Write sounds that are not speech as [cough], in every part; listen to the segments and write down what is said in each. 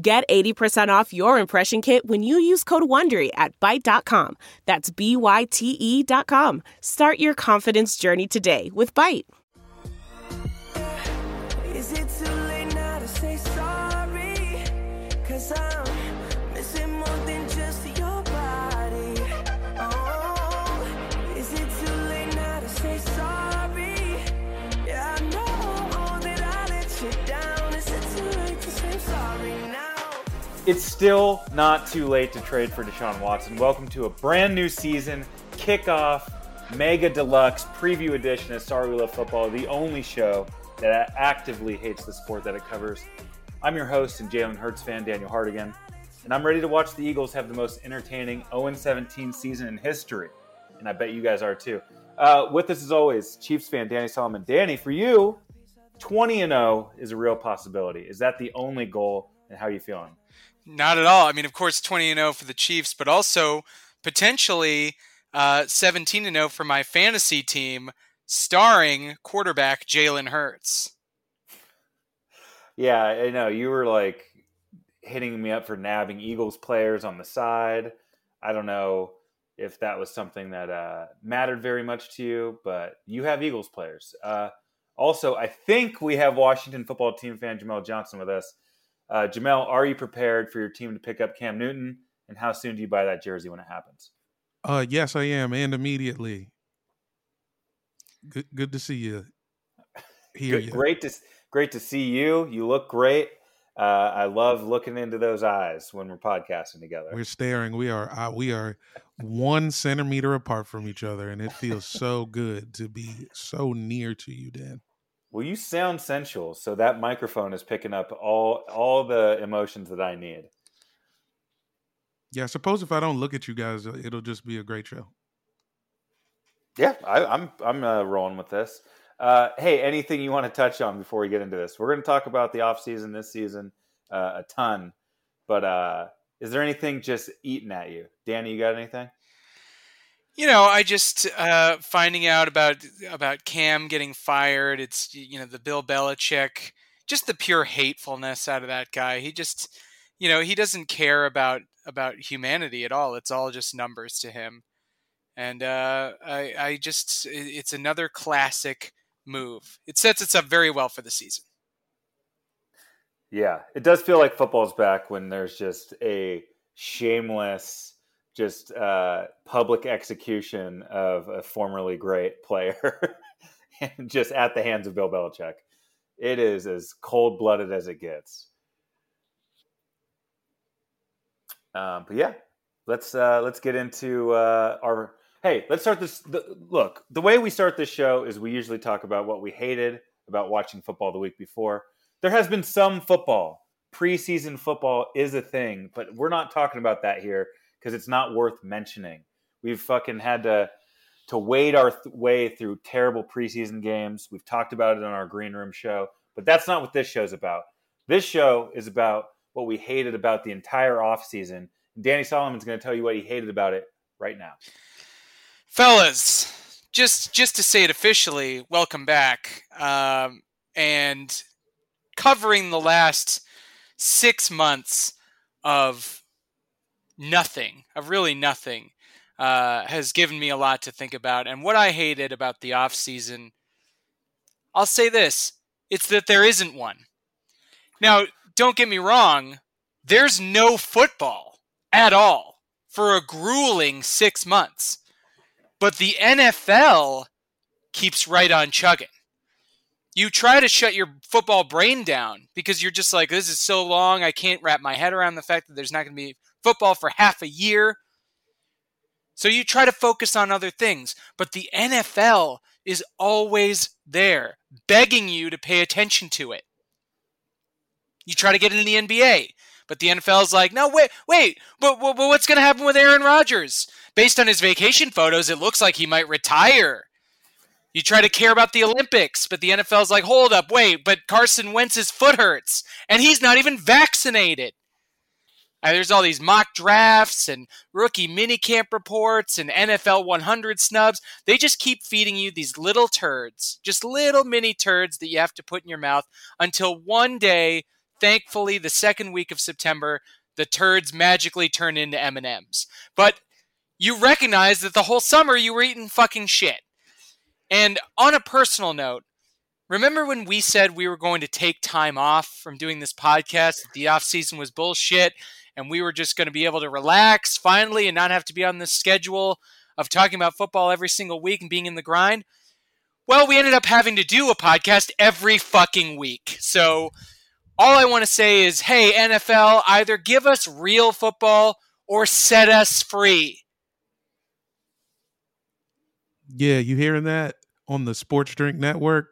Get 80% off your impression kit when you use code WONDERY at Byte.com. That's B-Y-T-E dot com. Start your confidence journey today with Byte. Is it too late now to say sorry? Cause I'm It's still not too late to trade for Deshaun Watson. Welcome to a brand new season, kickoff, mega deluxe preview edition of Sorry We Love Football, the only show that actively hates the sport that it covers. I'm your host and Jalen Hurts fan, Daniel Hardigan, and I'm ready to watch the Eagles have the most entertaining 0 17 season in history. And I bet you guys are too. Uh, with us as always, Chiefs fan Danny Solomon. Danny, for you, 20 and 0 is a real possibility. Is that the only goal, and how are you feeling? Not at all. I mean, of course, 20 and 0 for the Chiefs, but also potentially uh, 17 and 0 for my fantasy team, starring quarterback Jalen Hurts. Yeah, I know. You were like hitting me up for nabbing Eagles players on the side. I don't know if that was something that uh, mattered very much to you, but you have Eagles players. Uh, also, I think we have Washington football team fan Jamel Johnson with us. Uh, Jamel, are you prepared for your team to pick up Cam Newton? And how soon do you buy that jersey when it happens? Uh, yes, I am, and immediately. Good, good to see you. [laughs] Hear Good- you. Great to great to see you. You look great. Uh, I love looking into those eyes when we're podcasting together. We're staring. We are uh, we are one centimeter apart from each other, and it feels so good to be so near to you, Dan. Well, you sound sensual, so that microphone is picking up all all the emotions that I need. Yeah, I suppose if I don't look at you guys, uh, it'll just be a great show. Yeah, I, I'm I'm uh, rolling with this. Uh, hey, anything you want to touch on before we get into this? We're going to talk about the off season this season uh, a ton, but uh, is there anything just eating at you, Danny? You got anything? You know, I just uh, finding out about about Cam getting fired. It's you know the Bill Belichick, just the pure hatefulness out of that guy. He just, you know, he doesn't care about about humanity at all. It's all just numbers to him. And uh, I, I just, it's another classic move. It sets us up very well for the season. Yeah, it does feel like football's back when there's just a shameless, just uh, public execution of a formerly great player, [laughs] just at the hands of Bill Belichick. It is as cold blooded as it gets. Um, but yeah, let's uh, let's get into uh, our. Hey, let's start this. The, look, the way we start this show is we usually talk about what we hated about watching football the week before there has been some football. Preseason football is a thing, but we're not talking about that here because it's not worth mentioning. We've fucking had to to wade our th- way through terrible preseason games. We've talked about it on our green room show, but that's not what this show's about. This show is about what we hated about the entire offseason. Danny Solomon's going to tell you what he hated about it right now. fellas just just to say it officially welcome back um, and covering the last six months of nothing of really nothing uh, has given me a lot to think about and what i hated about the off season i'll say this it's that there isn't one now don't get me wrong there's no football at all for a grueling six months but the NFL keeps right on chugging. You try to shut your football brain down because you're just like, this is so long. I can't wrap my head around the fact that there's not going to be football for half a year. So you try to focus on other things. But the NFL is always there, begging you to pay attention to it. You try to get into the NBA, But the NFL's like, no, wait, wait, but, but, but what's going to happen with Aaron Rodgers? Based on his vacation photos, it looks like he might retire. You try to care about the Olympics, but the NFL's like, hold up, wait, but Carson Wentz's foot hurts, and he's not even vaccinated. Uh, there's all these mock drafts and rookie minicamp reports and NFL 100 snubs. They just keep feeding you these little turds, just little mini turds that you have to put in your mouth until one day, thankfully, the second week of September, the turds magically turn into M&Ms. But you recognize that the whole summer you were eating fucking shit. And on a personal note, remember when we said we were going to take time off from doing this podcast? The off season was bullshit and we were just going to be able to relax finally and not have to be on the schedule of talking about football every single week and being in the grind. Well, we ended up having to do a podcast every fucking week. So all I want to say is hey, NFL, either give us real football or set us free. Yeah, you hearing that on the Sports Drink Network,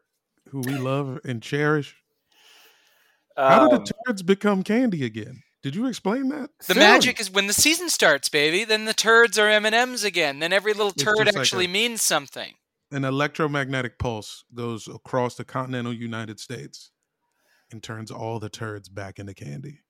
who we love and cherish? How did Um, the turds become candy again? Did you explain that? The Soon. magic is when the season starts, baby. Then the turds are M and M's again. Then every little turd just like actually a- means something. An electromagnetic pulse goes across the continental United States and turns all the turds back into candy.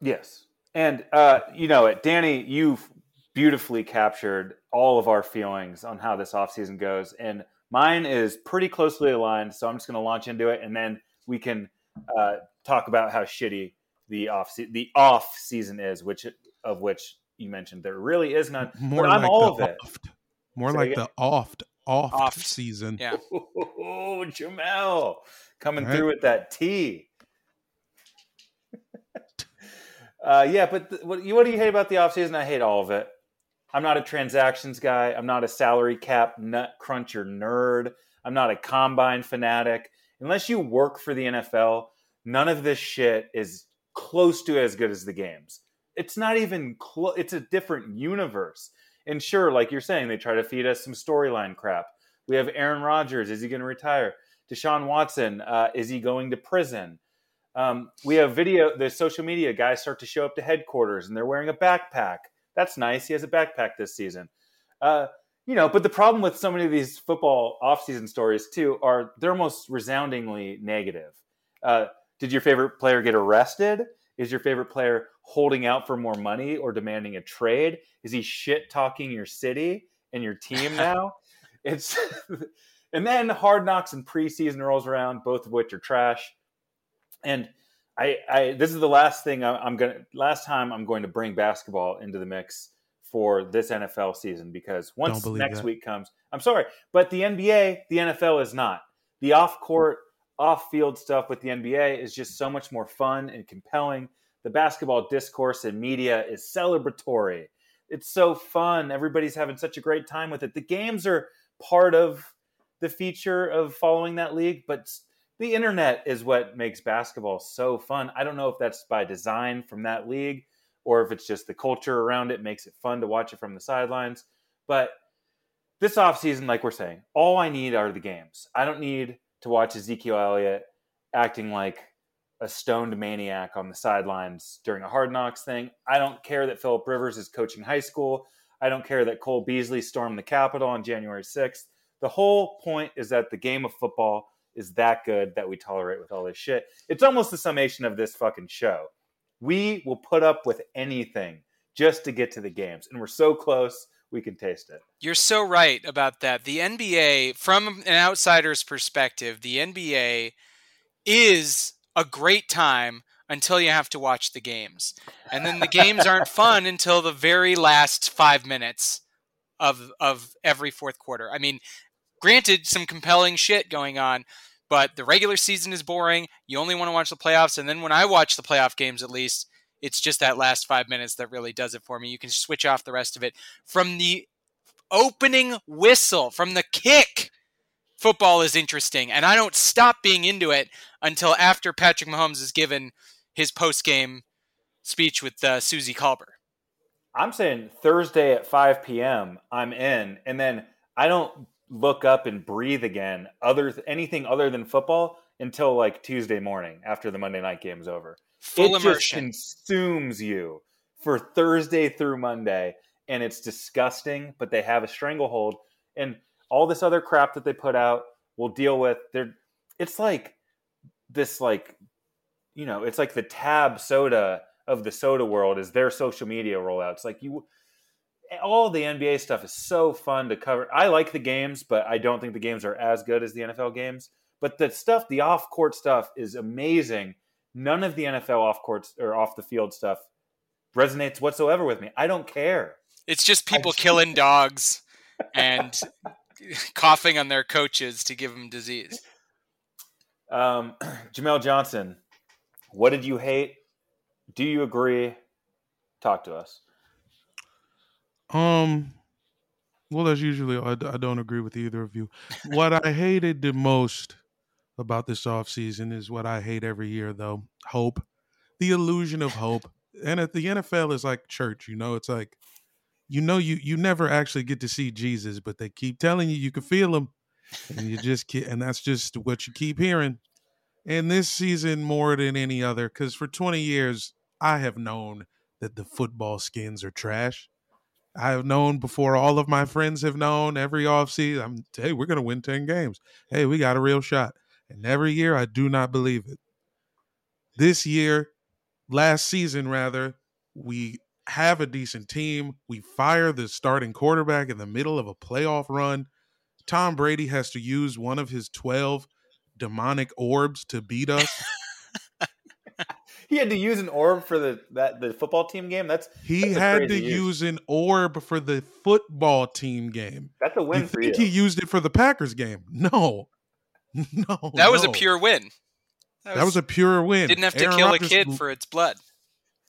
Yes. And uh, you know it, Danny, you've beautifully captured all of our feelings on how this offseason goes. And mine is pretty closely aligned. So I'm just going to launch into it and then we can uh, talk about how shitty the off se- the off season is, which of which you mentioned there really is none. More but I'm like all the of it. More Say like again? the oft, off, Oft. season. Yeah. Oh, Jamel coming Right. through with that T. [laughs] uh, yeah, but th- what, you, what do you hate about the offseason? I hate all of it. I'm not a transactions guy. I'm not a salary cap nut cruncher nerd. I'm not a combine fanatic. Unless you work for the NFL, none of this shit is close to as good as the games. It's not even close. It's a different universe. And sure, like you're saying, they try to feed us some storyline crap. We have Aaron Rodgers. Is he going to retire? Deshaun Watson. Uh, is he going to prison? Um, we have video. The social media guys start to show up to headquarters, and they're wearing a backpack. That's nice. He has a backpack this season. Uh, you know, but the problem with so many of these football offseason stories too are they're almost resoundingly negative. Uh, did your favorite player get arrested? Is your favorite player holding out for more money or demanding a trade? Is he shit talking your city and your team [laughs] now? it's [laughs] and then hard knocks and preseason rolls around, both of which are trash. And I, I this is the last thing I- I'm gonna last time I'm going to bring basketball into the mix for this NFL season because once next that. week comes, I'm sorry, but the NBA, the NFL is not. The off court, off field stuff with the NBA is just so much more fun and compelling. The basketball discourse and media is celebratory. It's so fun. Everybody's having such a great time with it. The games are part of the feature of following that league, but the internet is what makes basketball so fun. I don't know if that's by design from that league or if it's just the culture around it makes it fun to watch it from the sidelines. But this offseason, like we're saying, all I need are the games. I don't need to watch Ezekiel Elliott acting like a stoned maniac on the sidelines during a hard knocks thing. I don't care that Philip Rivers is coaching high school. I don't care that Cole Beasley stormed the Capitol on January 6th. The whole point is that the game of football is that good that we tolerate with all this shit. It's almost the summation of this fucking show. We will put up with anything just to get to the games. And we're so close, we can taste it. You're so right about that. The NBA, from an outsider's perspective, the NBA is a great time until you have to watch the games. And then the games aren't [laughs] fun until the very last five minutes of of every fourth quarter. I mean, granted, some compelling shit going on, but the regular season is boring. You only want to watch the playoffs, and then when I watch the playoff games, at least it's just that last five minutes that really does it for me. You can switch off the rest of it from the opening whistle, from the kick. Football is interesting, and I don't stop being into it until after Patrick Mahomes is given his post game speech with uh, Suzy Kolber. I'm saying Thursday at 5 p.m. I'm in, and then I don't look up and breathe again. Other anything other than football until like Tuesday morning after the Monday night game is over. Full it immersion. just consumes you for Thursday through Monday, and it's disgusting. But they have a stranglehold, and all this other crap that they put out, we'll deal with. They're, it's like this, like you know, it's like the tab soda of the soda world is their social media rollout. It's like you. All the NBA stuff is so fun to cover. I like the games, but I don't think the games are as good as the NFL games. But the stuff, the off court stuff, is amazing. None of the NFL off court or off the field stuff resonates whatsoever with me. I don't care. It's just people killing dogs [laughs] and coughing on their coaches to give them disease. Um, [clears throat] Jamel Johnson, what did you hate? Do you agree? Talk to us. Um, well, as usually, I, I don't agree with either of you. What I hated the most about this offseason is what I hate every year, though hope, the illusion of hope. And at the NFL is like church, you know, it's like, you know, you you never actually get to see Jesus, but they keep telling you you can feel him, and you just ke- and that's just what you keep hearing. And this season, more than any other, because for 20 years, I have known that the football skins are trash. I have known before all of my friends have known every offseason. I'm hey, we're gonna win 10 games. Hey, we got a real shot. And every year I do not believe it. This year, last season rather, we have a decent team. We fire the starting quarterback in the middle of a playoff run. Tom Brady has to use one of his 12 demonic orbs to beat us. [laughs] He had to use an orb for the that the football team game. That's He That's a had to use. use an orb for the football team game. that's a You win for you. think he used it for the Packers game? No. [laughs] No. That was a pure win. That was a pure win. didn't have to Aaron kill Rodgers- a kid for its blood.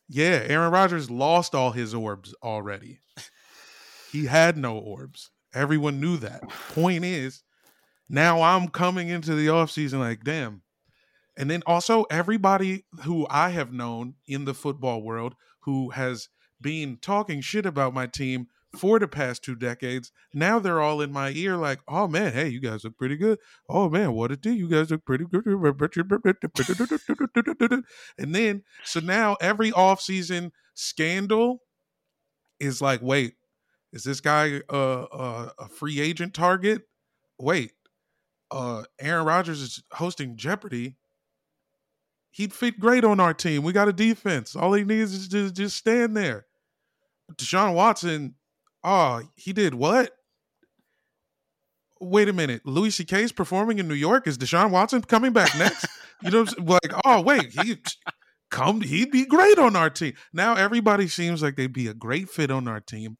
Yeah, Aaron Rodgers lost all his orbs already. He had no orbs. Everyone knew that. Point is, now I'm coming into the offseason like, damn. And then also, everybody who I have known in the football world who has been talking shit about my team for the past two decades, now they're all in my ear like, oh man, hey, you guys look pretty good. Oh man, what a do? You guys look pretty good. And then, so now every offseason scandal is like, wait, is this guy uh, uh, a free agent target? Wait, uh, Aaron Rodgers is hosting Jeopardy. He'd fit great on our team. We got a defense. All he needs is to just stand there. Deshaun Watson, oh, he did what? Wait a minute. Louis C.K. is performing in New York. Is Deshaun Watson coming back next? you know, [laughs] like, oh wait, he come. He'd be great on our team. Now everybody seems like they'd be a great fit on our team.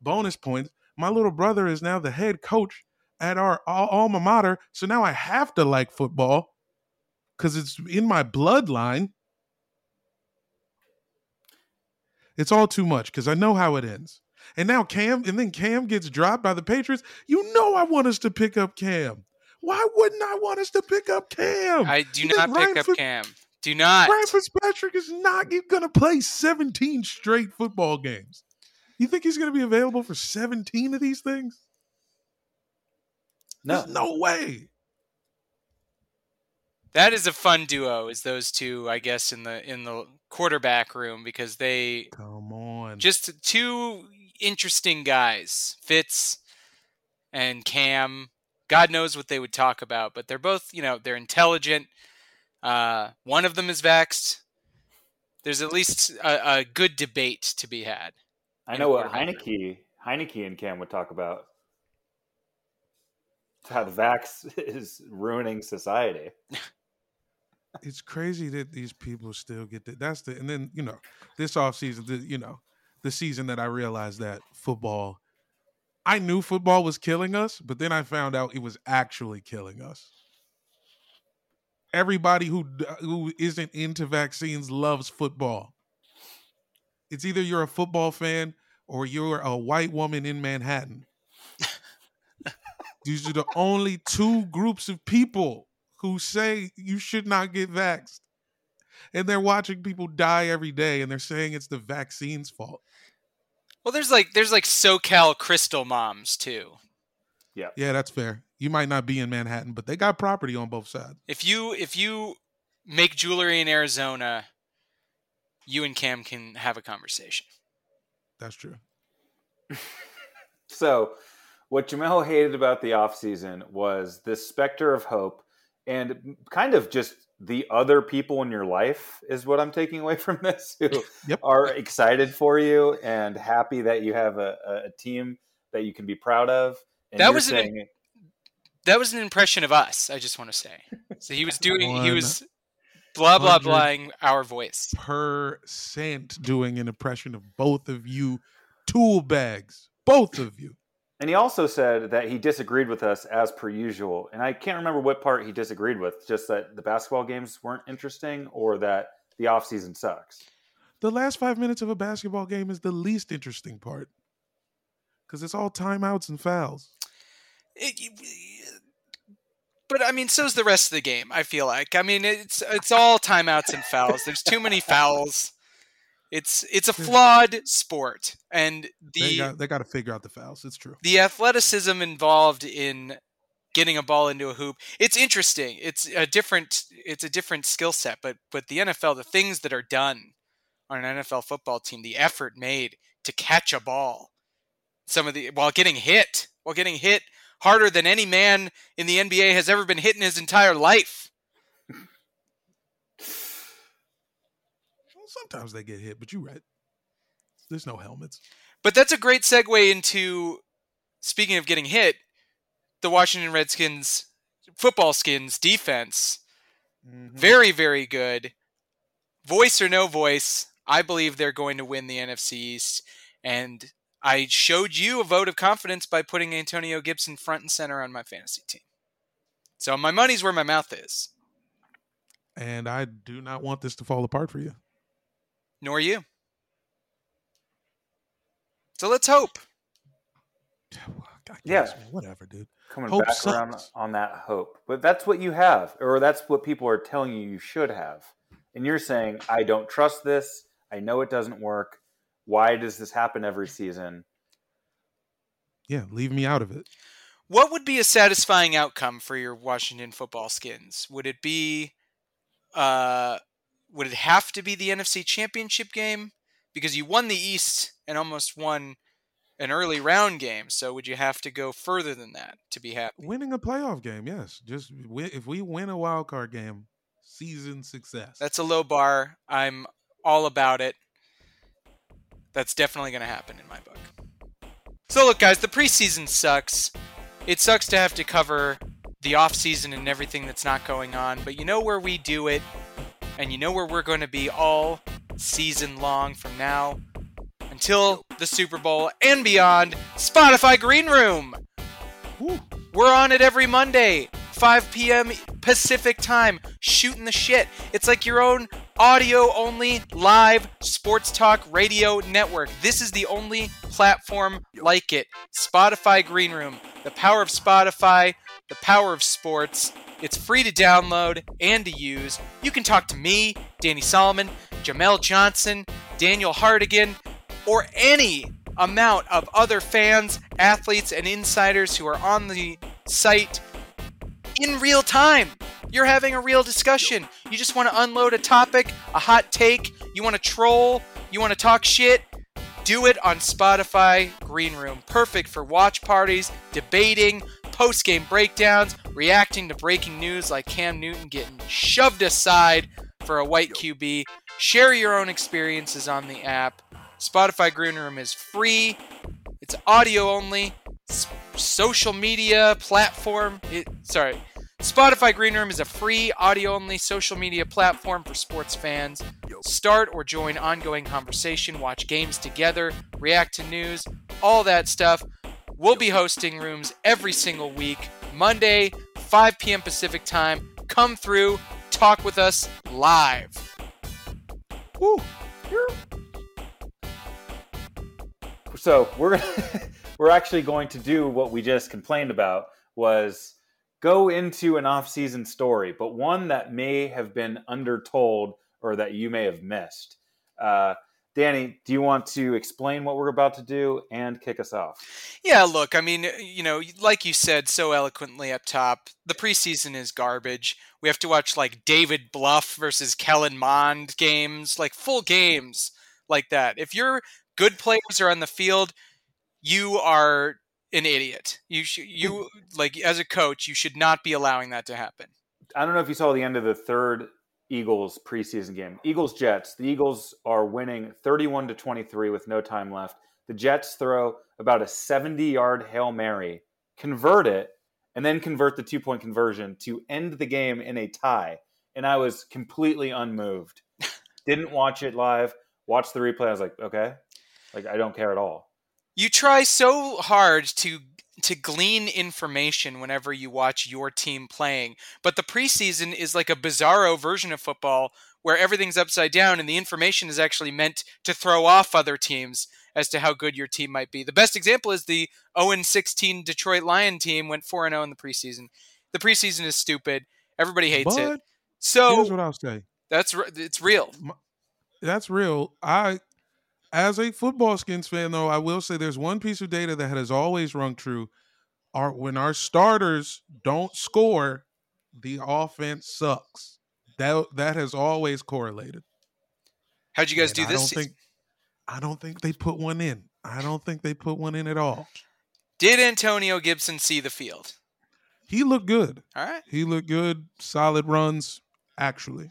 Bonus points. My little brother is now the head coach at our alma mater, so now I have to like football because it's in my bloodline. It's all too much because I know how it ends. And now Cam, and then Cam gets dropped by the Patriots. You know I want us to pick up Cam. Why wouldn't I want us to pick up Cam? I do not pick Ryan up Fitz- Cam. Do not. Ryan Fitzpatrick is not going to play 17 straight football games. You think he's going to be available for 17 of these things? no, There's no way. That is a fun duo. Is those two? I guess in the in the quarterback room because they Come on. just two interesting guys, Fitz and Cam. God knows what they would talk about, but they're both, you know, they're intelligent. Uh, one of them is vexed. There's at least a, a good debate to be had. I know what quarterback Heinicke, Heinicke and Cam would talk about. How the vax [laughs] is ruining society. it's crazy that these people still get that. That's the and then you know this offseason, the you know the season that I realized that football. I knew football was killing us, but then I found out it was actually killing us. Everybody who who isn't into vaccines loves football. It's either you're a football fan or you're a white woman in Manhattan. [laughs] These are the only two groups of people who say you should not get vaxxed. And they're watching people die every day and they're saying it's the vaccine's fault. Well, there's like there's like SoCal Crystal moms too. Yeah, Yeah, that's fair. You might not be in Manhattan, but they got property on both sides. If you if you make jewelry in Arizona you and Cam can have a conversation. That's true. [laughs] So, what Jamel hated about the offseason was this specter of hope and kind of just the other people in your life is what I'm taking away [laughs] from this who Yep. are excited for you and happy that you have a, a- a team that you can be proud of. And That you're was an- That was an impression of us. I just want to say. So he was doing. he was blah blah hundred- blahing our voice. Percent doing an impression of both of you tool bags. Both of you. And he also said that he disagreed with us as per usual. And I can't remember what part he disagreed with, just that the basketball games weren't interesting or that the offseason sucks. The last five minutes of a basketball game is the least interesting part. Because it's all timeouts and fouls. It- but I mean, so's the rest of the game. I feel like. I mean, it's it's all timeouts and fouls. There's too many fouls. It's it's a flawed sport, and They the got they got to figure out the fouls. It's true. the athleticism involved in getting a ball into a hoop it's interesting it's a different it's a different skill set but but the NFL the things that are done on an NFL football team the effort made to catch a ball some of the while getting hit while getting hit harder than any man in the NBA has ever been hit in his entire life sometimes they get hit, but you're right. There's no helmets. But that's a great segue into speaking of getting hit, the Washington Redskins football skins defense. Mm-hmm. Very, very good. Voice or no voice, I believe they're going to win the NFC East. And I showed you a vote of confidence by putting Antonio Gibson front and center on my fantasy team. So my money's where my mouth is. And I do not want this to fall apart for you. Nor you. So let's hope. I Yeah. Whatever, dude. Coming Hope back around on that hope. But that's what you have, or that's what people are telling you you should have. And you're saying, I don't trust this. I know it doesn't work. Why does this happen every season? Yeah, leave me out of it. What would be a satisfying outcome for your Washington football skins? Would it be uh would it have to be the NFC Championship game because you won the East and almost won an early round game, so would you have to go further than that to be happy? Winning a playoff game, yes. Just wi- if we win a wild card game, season success. That's a low bar. I'm all about it. That's definitely going to happen in my book. So look guys, the preseason sucks. It sucks to have to cover the offseason and everything that's not going on, but you know where we do it and you know where we're going to be all season long from now until the Super Bowl and beyond. Spotify Green Room. Woo. We're on it every Monday, 5 p.m. Pacific time, shooting the shit. It's like your own audio only live sports talk radio network. This is the only platform like it. Spotify Green Room, the power of Spotify, the power of sports. It's free to download and to use. You can talk to me, Danny Solomon, Jamel Johnson, Daniel Hardigan, or any amount of other fans, athletes, and insiders who are on the site in real time. You're having a real discussion. You just want to unload a topic, a hot take, you want to troll, you want to talk shit. Do it on Spotify Green Room. Perfect for watch parties, debating, post game breakdowns, reacting to breaking news like Cam Newton getting shoved aside for a white QB. Share your own experiences on the app. Spotify Green Room is free. It's audio only. S- social media platform. It, sorry. Spotify Green Room is a free audio only social media platform for sports fans. Start or join ongoing conversation, watch games together, react to news, all that stuff. We'll be hosting rooms every single week, Monday, 5 p.m. Pacific time. Come through, talk with us live. Woo. So we're [laughs] we're actually going to do what we just complained about was go into an off-season story, but one that may have been undertold or that you may have missed. Uh, Danny, do you want to explain what we're about to do and kick us off? Yeah, look, I mean, you know, like you said so eloquently up top, the preseason is garbage. We have to watch like David Bluff versus Kellen Mond games, like full games like that. If your good players are on the field, you are an idiot. You should you like as a coach, you should not be allowing that to happen. I don't know if you saw the end of the third Eagles preseason game. Eagles Jets. The Eagles are winning 31 to 23 with no time left. The Jets throw about a 70 yard Hail Mary, convert it, and then convert the two point conversion to end the game in a tie. And I was completely unmoved. [laughs] Didn't watch it live, watched the replay. I was like, okay, like I don't care at all. You try so hard to to glean information whenever you watch your team playing. But the preseason is like a bizarro version of football where everything's upside down and the information is actually meant to throw off other teams as to how good your team might be. The best example is the 0 16 Detroit Lion team went 4 0 in the preseason. The preseason is stupid. Everybody hates it. So here's what I'll say. that's it's real. That's real. I, as a football skins fan, though, I will say there's one piece of data that has always rung true. Our when our starters don't score, the offense sucks. That that has always correlated. How'd you guys And do I this don't season? think I don't think they put one in. I don't think they put one in at all. Did Antonio Gibson see the field? He looked good. All right. He looked good. Solid runs, actually.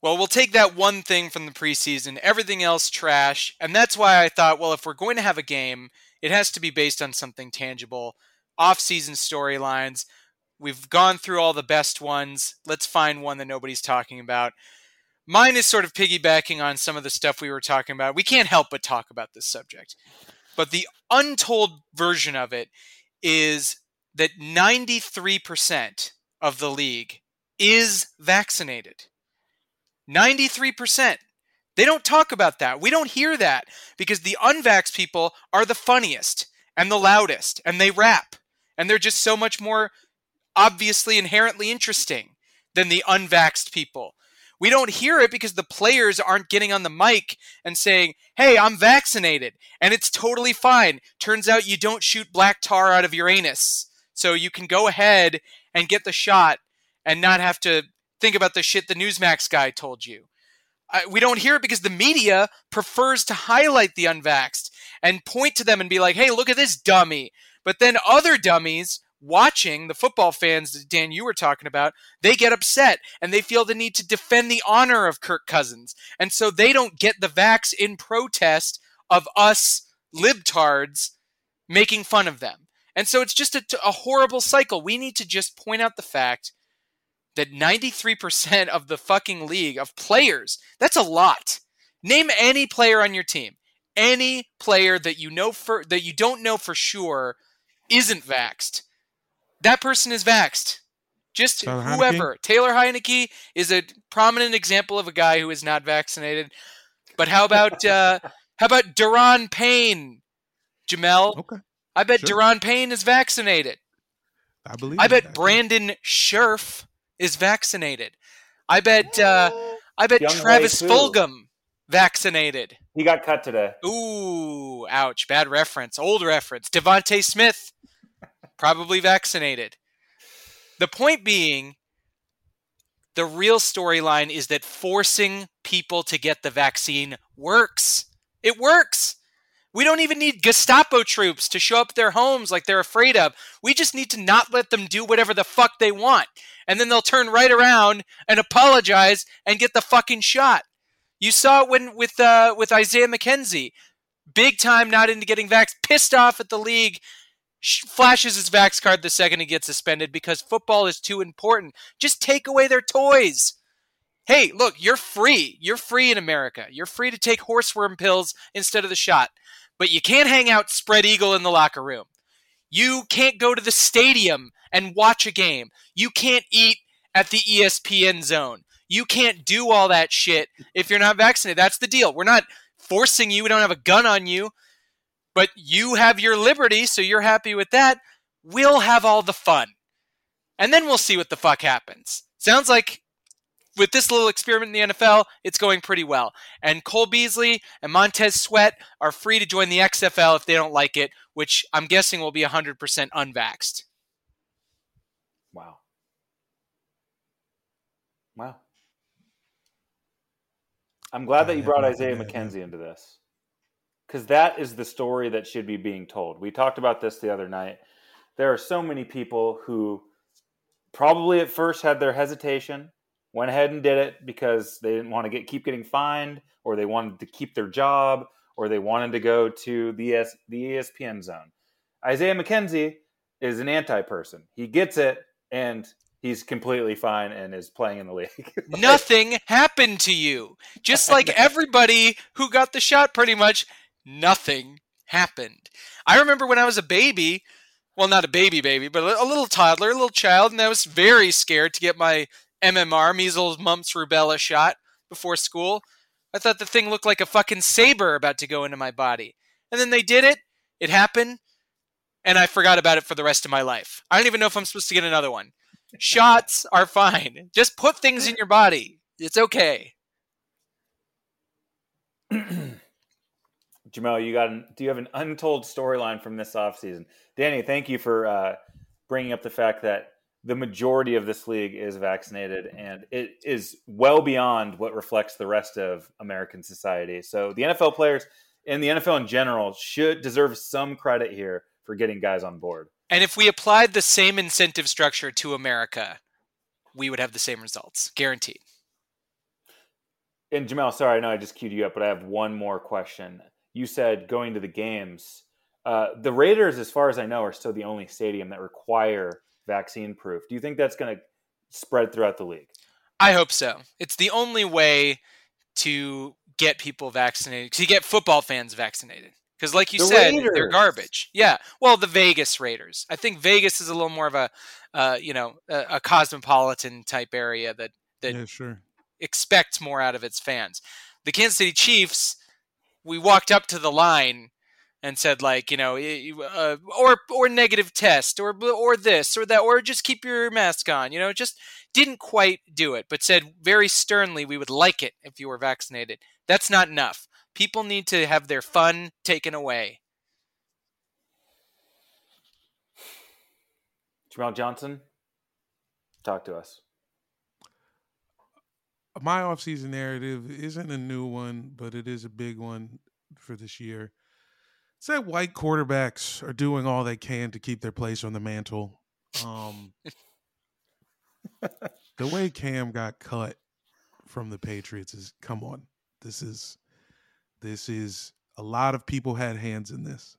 Well, we'll take that one thing from the preseason, everything else trash. And that's why I thought, well, if we're going to have a game, it has to be based on something tangible. Off-season storylines. We've gone through all the best ones. Let's find one that nobody's talking about. Mine is sort of piggybacking on some of the stuff we were talking about. We can't help but talk about this subject. But the untold version of it is that 93% of the league is vaccinated. 93%. They don't talk about that. We don't hear that because the unvax people are the funniest and the loudest and they rap and they're just so much more obviously inherently interesting than the unvaxxed people. We don't hear it because the players aren't getting on the mic and saying, Hey, I'm vaccinated and it's totally fine. Turns out you don't shoot black tar out of your anus. So you can go ahead and get the shot and not have to think about the shit the Newsmax guy told you. I, we don't hear it because the media prefers to highlight the unvaxxed and point to them and be like, hey, look at this dummy. But then other dummies watching, the football fans that Dan you were talking about, they get upset and they feel the need to defend the honor of Kirk Cousins. And so they don't get the vax in protest of us libtards making fun of them. And so it's just a, a horrible cycle. We need to just point out the fact that 93% of the fucking league of players, that's a lot. Name any player on your team. Any player that you know for that you don't know for sure isn't vaxxed. That person is vaxxed. Just Tyler Heinicke? whoever. Taylor Heinicke is a prominent example of a guy who is not vaccinated. But how about uh, how about Daron Payne, Jamel? Okay. I bet Sure. Daron Payne is vaccinated. I believe I bet. Brandon Scherff is vaccinated. I bet uh, I bet Young Travis Wei Fu. Fulgham vaccinated. He got cut today. Ooh, ouch! Bad reference. Old reference. DeVonta Smith probably vaccinated. The point being, the real storyline is that forcing people to get the vaccine works. It works. We don't even need Gestapo troops to show up their homes like they're afraid of. We just need to not let them do whatever the fuck they want. And then they'll turn right around and apologize and get the fucking shot. You saw it when with uh, with Isaiah McKenzie, big time not into getting vax, pissed off at the league, sh- flashes his vax card the second he gets suspended because football is too important. Just take away their toys. Hey, look, you're free. You're free in America. You're free to take horseworm pills instead of the shot. But you can't hang out spread eagle in the locker room. You can't go to the stadium and watch a game. You can't eat at the ESPN zone. You can't do all that shit if you're not vaccinated. That's the deal. We're not forcing you. We don't have a gun on you. But you have your liberty, so you're happy with that. We'll have all the fun. And then we'll see what the fuck happens. Sounds like with this little experiment in the NFL, it's going pretty well. And Cole Beasley and Montez Sweat are free to join the XFL if they don't like it, which I'm guessing will be 100% unvaxxed. Wow. Wow. I'm glad that you brought Isaiah McKenzie into this because that is the story that should be being told. We talked about this the other night. There are so many people who probably at first had their hesitation, went ahead and did it because they didn't want to get keep getting fined, or they wanted to keep their job, or they wanted to go to the ES, the ESPN zone. Isaiah McKenzie is an anti-person. He gets it, and he's completely fine and is playing in the [laughs] league. nothing happened to you. Just [laughs] like everybody who got the shot, pretty much, nothing happened. I remember when I was a baby, well, not a baby baby, but a little toddler, a little child, and I was very scared to get my MMR, measles, mumps, rubella shot before school. I thought the thing looked like a fucking saber about to go into my body. And then they did it, it happened, and I forgot about it for the rest of my life. I don't even know if I'm supposed to get another one. Shots are fine. Just put things in your body. It's okay. [clears throat] Jamel, you got? An, do you have an untold storyline from this offseason? Danny, thank you for uh, bringing up the fact that the majority of this league is vaccinated, and it is well beyond what reflects the rest of American society. So the NFL players and the NFL in general should deserve some credit here for getting guys on board. And if we applied the same incentive structure to America, we would have the same results, guaranteed. And Jamel, sorry, I know I just queued you up, but I have one more question. You said going to the games. Uh, the Raiders, as far as I know, are still the only stadium that require vaccine proof. Do you think that's going to spread throughout the league? I hope so. It's the only way to get people vaccinated, to get football fans vaccinated. Because, like you The said, Raiders. they're garbage. Yeah. Well, the Vegas Raiders. I think Vegas is a little more of a, uh, you know, a, a cosmopolitan type area that that yeah, sure. expects more out of its fans. The Kansas City Chiefs, we walked up to the line and said like, you know, y- y- uh, or or negative test, or or this or that, or just keep your mask on. You know, just didn't quite do it, but said very sternly, we would like it if you were vaccinated. That's not enough. People need to have their fun taken away. Jamel Johnson, talk to us. my offseason narrative isn't a new one, but it is a big one for this year. It's that white quarterbacks are doing all they can to keep their place on the mantle. Um, the way Cam got cut from the Patriots is come on. This is this is a lot of people had hands in this.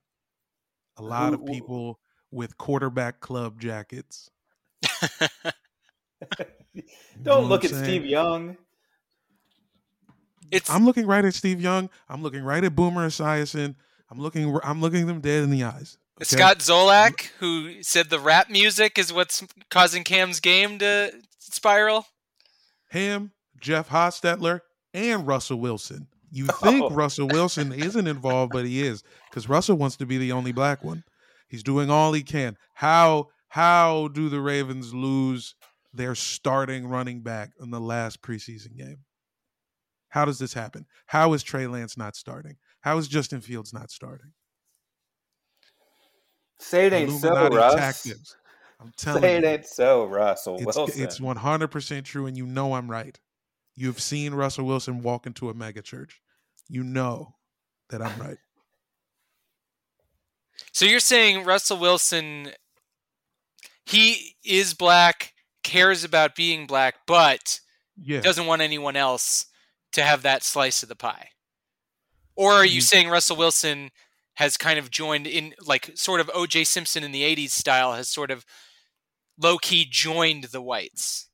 A lot of Who- wh- people with quarterback club jackets. [laughs] Don't what look at saying? Steve Young. It's I'm looking right at Steve Young. I'm looking right at Boomer Esiason. I'm looking. I'm looking them dead in the eyes. okay? Scott Zolak who said the rap music is what's causing Cam's game to spiral. him, Jeff Hostetler, and Russell Wilson. You [laughs] oh. think Oh. Russell Wilson isn't involved, but he is because Russell wants to be the only black one. He's doing all he can. How how do the Ravens lose their starting running back in the last preseason game? How does this happen? How is Trey Lance not starting? How is Justin Fields not starting? Say it ain't so, Illuminati Russ. tactics. I'm telling Say it you. ain't so, Russell It's, Wilson. it's 100% true, and you know I'm right. You've seen Russell Wilson walk into a mega church. You know that I'm right. So you're saying Russell Wilson, he is black, cares about being black, but Yeah. doesn't want anyone else to have that slice of the pie? Or are you Mm. saying Russell Wilson has kind of joined in, like sort of O.J. Simpson in the '80s style, has sort of low key joined the whites?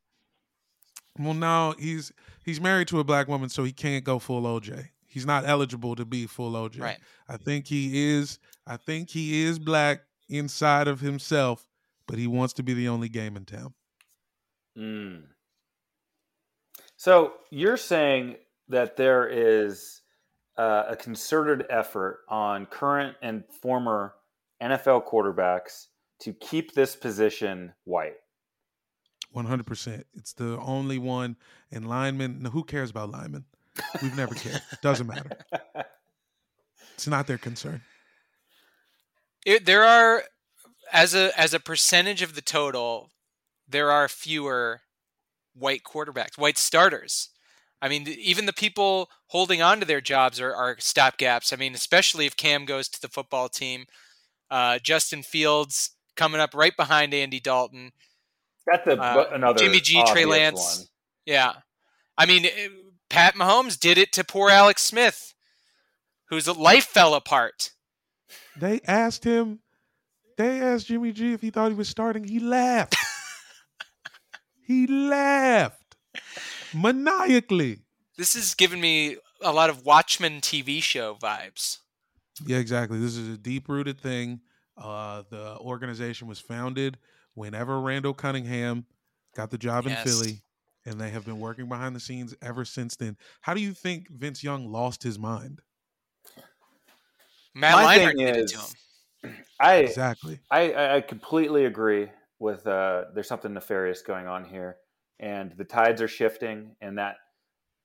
Well, no, he's he's married to a black woman, so he can't go full OJ. He's not eligible to be full OJ. Right. I think he is. I think he is black inside of himself, but he wants to be the only game in town. Mm. So you're saying that there is uh, a concerted effort on current and former NFL quarterbacks to keep this position white. One hundred percent. It's the only one. And linemen. no, Who cares about linemen? We've never cared. Doesn't matter. [laughs] It's not their concern. It, there are as a as a percentage of the total, there are fewer white quarterbacks, white starters. I mean, even the people holding on to their jobs are, are stopgaps. I mean, especially if Cam goes to the football team. Uh, Justin Fields coming up right behind Andy Dalton. That's a, Uh, another Jimmy G, Trey Lance. one. Yeah. I mean, eh, Pat Mahomes did it to poor Alex Smith, whose life fell apart. They asked him. They asked Jimmy G if he thought he was starting. He laughed. he laughed maniacally. This is giving me a lot of Watchmen TV show vibes. Yeah, exactly. This is a deep rooted thing. Uh, the organization was founded whenever Randall Cunningham got the job Yes. in Philly, and they have been working behind the scenes ever since then. How do you think Vince Young lost his mind? Matt My Leinart thing did it is, to him. I, Exactly. I I I completely agree with uh there's something nefarious going on here and the tides are shifting and that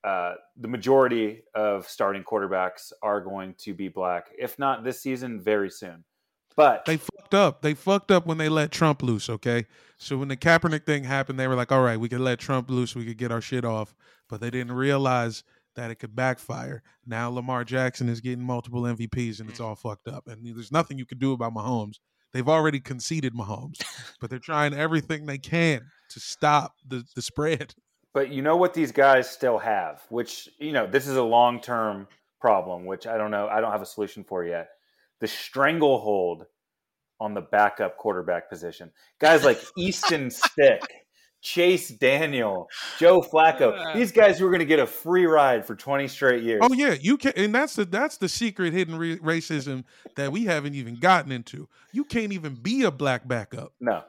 uh the majority of starting quarterbacks are going to be black if not this season very soon but They fucked up. They fucked up when they let Trump loose, okay? So when the Kaepernick thing happened, they were like, all right, we could let Trump loose, we could get our shit off. But they didn't realize that it could backfire. Now Lamar Jackson is getting multiple MVPs and it's all fucked up. And there's nothing you can do about Mahomes. They've already conceded Mahomes, [laughs] but they're trying everything they can to stop the, the spread. [laughs] but you know what these guys still have which you know this is a long-term problem which I don't know I don't have a solution for yet the stranglehold on the backup quarterback position guys like [laughs] Easton Stick Chase Daniel, Joe Flacco. These guys who are going to get a free ride for 20 straight years. Oh yeah, you can, and that's the that's the secret hidden re- racism that we haven't even gotten into. You can't even be a black backup. No.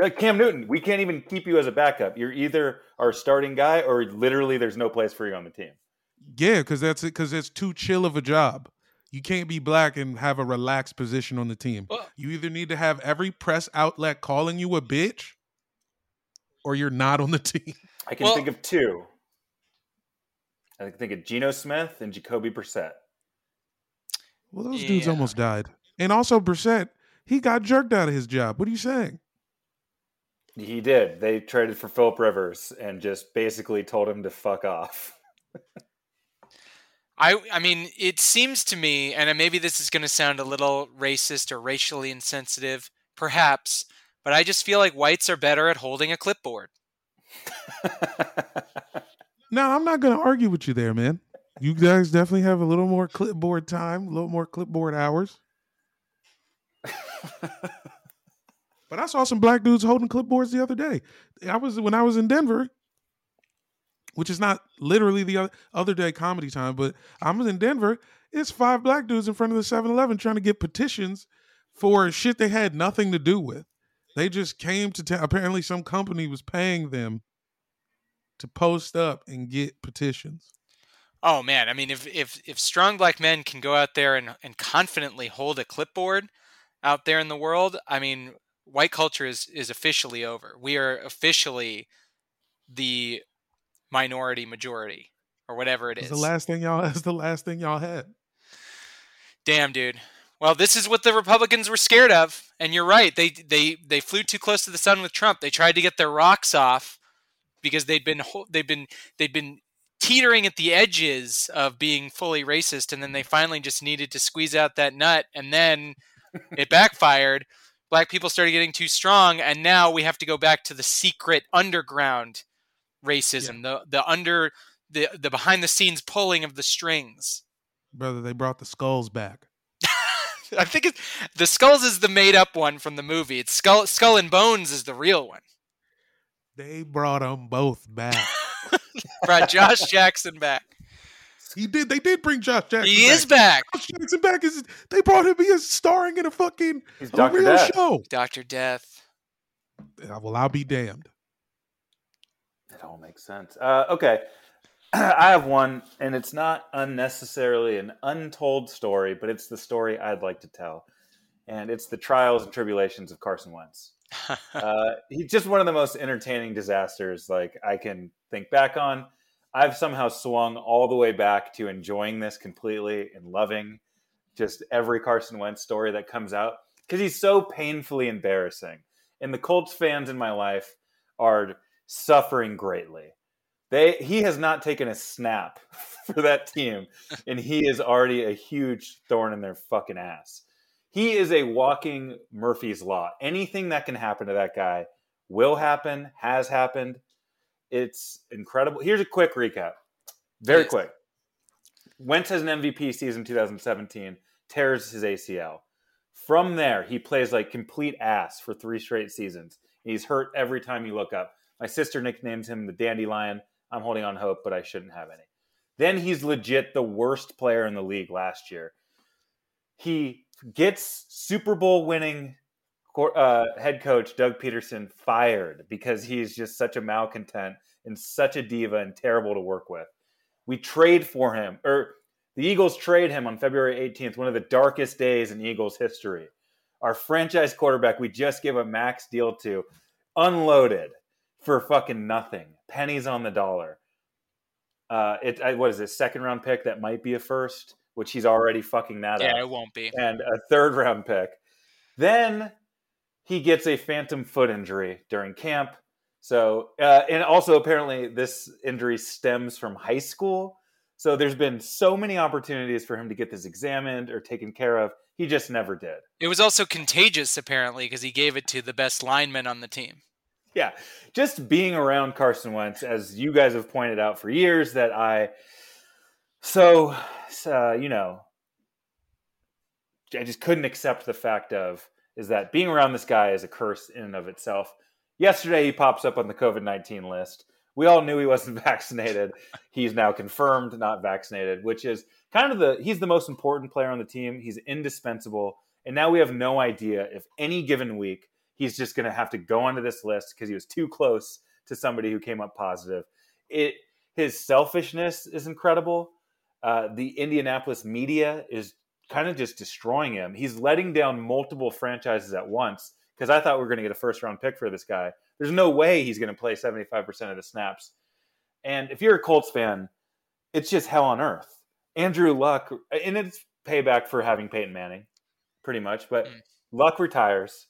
You're like Cam Newton, we can't even keep you as a backup. You're either our starting guy or literally there's no place for you on the team. Yeah, because that's it. Because it's too chill of a job. You can't be black and have a relaxed position on the team. Well- You either need to have every press outlet calling you a bitch, or you're not on the [laughs] team. I can Well- think of two. I can think of Geno Smith and Jacoby Brissett. Well, those dudes almost died. And also Brissett, he got jerked out of his job. What are you saying? He did. They traded for Philip Rivers and just basically told him to fuck off. [laughs] I I mean, it seems to me, and maybe this is going to sound a little racist or racially insensitive, perhaps, but I just feel like whites are better at holding a clipboard. [laughs] No, I'm not going to argue with you there, man. You guys definitely have a little more clipboard time, a little more clipboard hours. [laughs] But I saw some black dudes holding clipboards the other day. I was when I was in Denver, which is not literally the oth- other day comedy time, but I was in Denver. It's five black dudes in front of the 7-Eleven trying to get petitions for shit they had nothing to do with. They just came to town. Apparently, some company was paying them to post up and get petitions. Oh man, I mean, if if if strong black men can go out there and and confidently hold a clipboard out there in the world, I mean, white culture is is officially over. We are officially the minority majority or whatever It's is. the last thing y'all. [laughs] That's the last thing y'all had. Damn, dude. Well, this is what the Republicans were scared of, and you're right. They they they flew too close to the sun with Trump. They tried to get their rocks off because they'd been they've been they'd been teetering at the edges of being fully racist, and then they finally just needed to squeeze out that nut, and then it backfired. Black people started getting too strong, and now we have to go back to the secret underground racism, the the under the the behind the scenes pulling of the strings. Brother, they brought the skulls back. [laughs] I think it's, the skulls is the made up one from the movie. It's skull skull and bones is the real one. They brought them both back. [laughs] Brought Josh Jackson back. He did. They did bring Josh Jackson. He back. is back. Josh Jackson back is. They brought him. He is starring in a fucking a real Death. show. Doctor Death. Well, I'll be damned. It all makes sense. Uh, okay. [clears throat] I have one, and it's not unnecessarily an untold story, but it's the story I'd like to tell. And it's the trials and tribulations of Carson Wentz. [laughs] uh, he's just one of the most entertaining disasters like I can think back on. I've somehow swung all the way back to enjoying this completely and loving just every Carson Wentz story that comes out because he's so painfully embarrassing. And the Colts fans in my life are suffering greatly. They he has not taken a snap [laughs] for that team, and he is already a huge thorn in their fucking ass. He is a walking Murphy's Law. Anything that can happen to that guy will happen, has happened. It's incredible. Here's a quick recap. Very quick. Wentz has an MVP season 2017, tears his ACL. From there, he plays like complete ass for three straight seasons. He's hurt every time you look up. My sister nicknames him the Dandelion. I'm holding on hope, but I shouldn't have any. Then he's legit the worst player in the league last year. He gets Super Bowl winning uh, head coach Doug Pederson fired because he's just such a malcontent and such a diva and terrible to work with. We trade for him, or the Eagles trade him on February 18th, one of the darkest days in Eagles history. Our franchise quarterback, we just give a max deal to, unloaded for fucking nothing, pennies on the dollar. Uh, it I- what is this second round pick that might be a first, which he's already fucking that yeah, up it won't be. and a third round pick. Then he gets a phantom foot injury during camp. So, uh, and also apparently this injury stems from high school. So there's been so many opportunities for him to get this examined or taken care of. He just never did. It was also contagious, apparently, because he gave it to the best lineman on the team. Yeah, just being around Carson Wentz, as you guys have pointed out for years, that I so uh, you know, I just couldn't accept the fact of is that being around this guy is a curse in and of itself. Yesterday, he pops up on the COVID nineteen list. We all knew he wasn't [laughs] vaccinated. He's now confirmed not vaccinated, which is kind of the he's the most important player on the team. He's indispensable, and now we have no idea if any given week he's just going to have to go onto this list because he was too close to somebody who came up positive. It his selfishness is incredible. Uh, the Indianapolis media is kind of just destroying him. He's letting down multiple franchises at once because I thought we were going to get a first round pick for this guy. There's no way he's going to play 75% of the snaps. And if you're a Colts fan, it's just hell on earth. Andrew Luck, and it's payback for having Peyton Manning, pretty much. But Mm. Luck retires.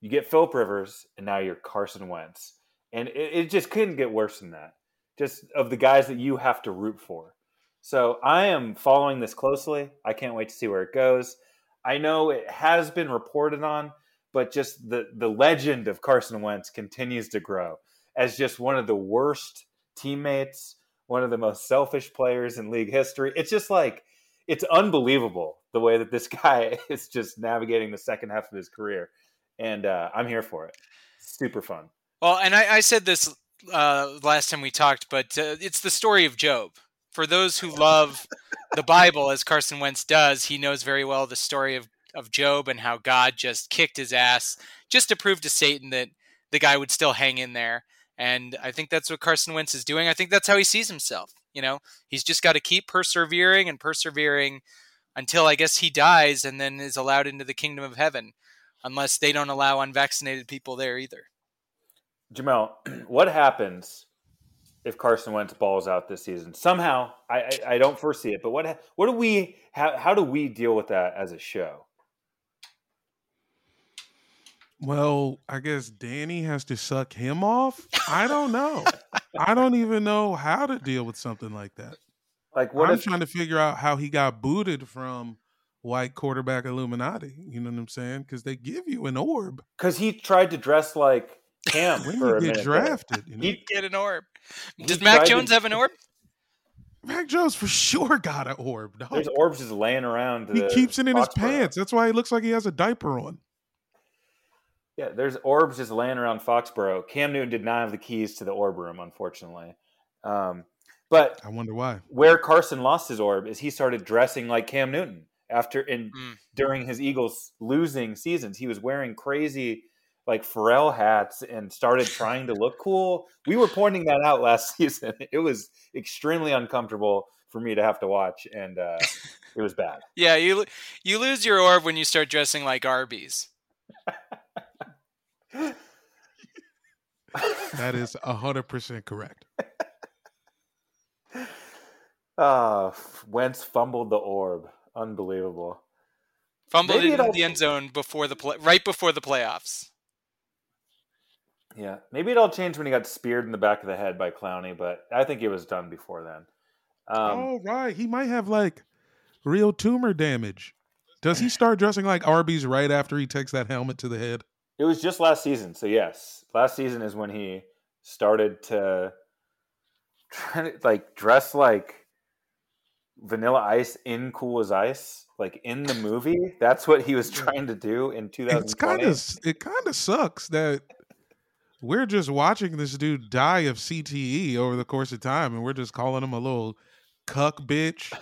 You get Philip Rivers, and now you're Carson Wentz. And it, it just couldn't get worse than that. Just of the guys that you have to root for. So I am following this closely. I can't wait to see where it goes. I know it has been reported on, but just the the legend of Carson Wentz continues to grow as just one of the worst teammates, one of the most selfish players in league history. It's just like it's unbelievable the way that this [laughs] guy is just navigating the second half of his career, and uh, I'm here for it. Super fun. Well, and I, I said this uh, last time we talked, but uh, it's the story of Job. For those who love the Bible, as Carson Wentz does, he knows very well the story of, of Job and how God just kicked his ass just to prove to Satan that the guy would still hang in there. And I think that's what Carson Wentz is doing. I think that's how he sees himself. You know, he's just got to keep persevering and persevering until I guess he dies and then is allowed into the kingdom of heaven, unless they don't allow unvaccinated people there either. Jamel, [clears throat] what happens if Carson Wentz balls out this season? Somehow, I, I, I don't foresee it, but what what do we how, how do we deal with that as a show? Well, I guess Danny has to suck him off. I don't know. [laughs] I don't even know how to deal with something like that. Like, what I'm if trying to figure out how he got booted from white quarterback Illuminati. You know what I'm saying? Because they give you an orb because he tried to dress like Cam when for a you minute get there. drafted. You know? He- Get an orb. He Does Mac tried to- Jones have an orb? Mac Jones for sure got an orb. Dog. There's orbs just laying around. He keeps it in his Foxborough. pants. That's why he looks like he has a diaper on. Yeah, there's orbs just laying around Foxborough. Cam Newton did not have the keys to the orb room, unfortunately. Um, but I wonder why. where Carson lost his orb is he started dressing like Cam Newton after in Mm. during his Eagles losing seasons. He was wearing crazy like Pharrell hats and started trying to look cool. We were pointing that out last [laughs] season. It was extremely uncomfortable for me to have to watch, and uh, [laughs] it was bad. Yeah, you you lose your orb when you start dressing like Arby's. That is hundred percent correct. [laughs] Ah, Wentz fumbled the orb. Unbelievable. Fumbled Maybe it in the end zone before the play, right before the playoffs. Yeah, maybe it all changed when he got speared in the back of the head by Clowney, but I think it was done before then. Um, oh right, he might have like real tumor damage. Does he start dressing like Arby's right after he takes that helmet to the head? It was just last season, so yes, last season is when he started to try to like dress like Vanilla Ice in Cool as Ice, like in the movie. That's what he was trying to do in 2020. It's kind of it kind of sucks that we're just watching this dude die of CTE over the course of time, and we're just calling him a little cuck bitch,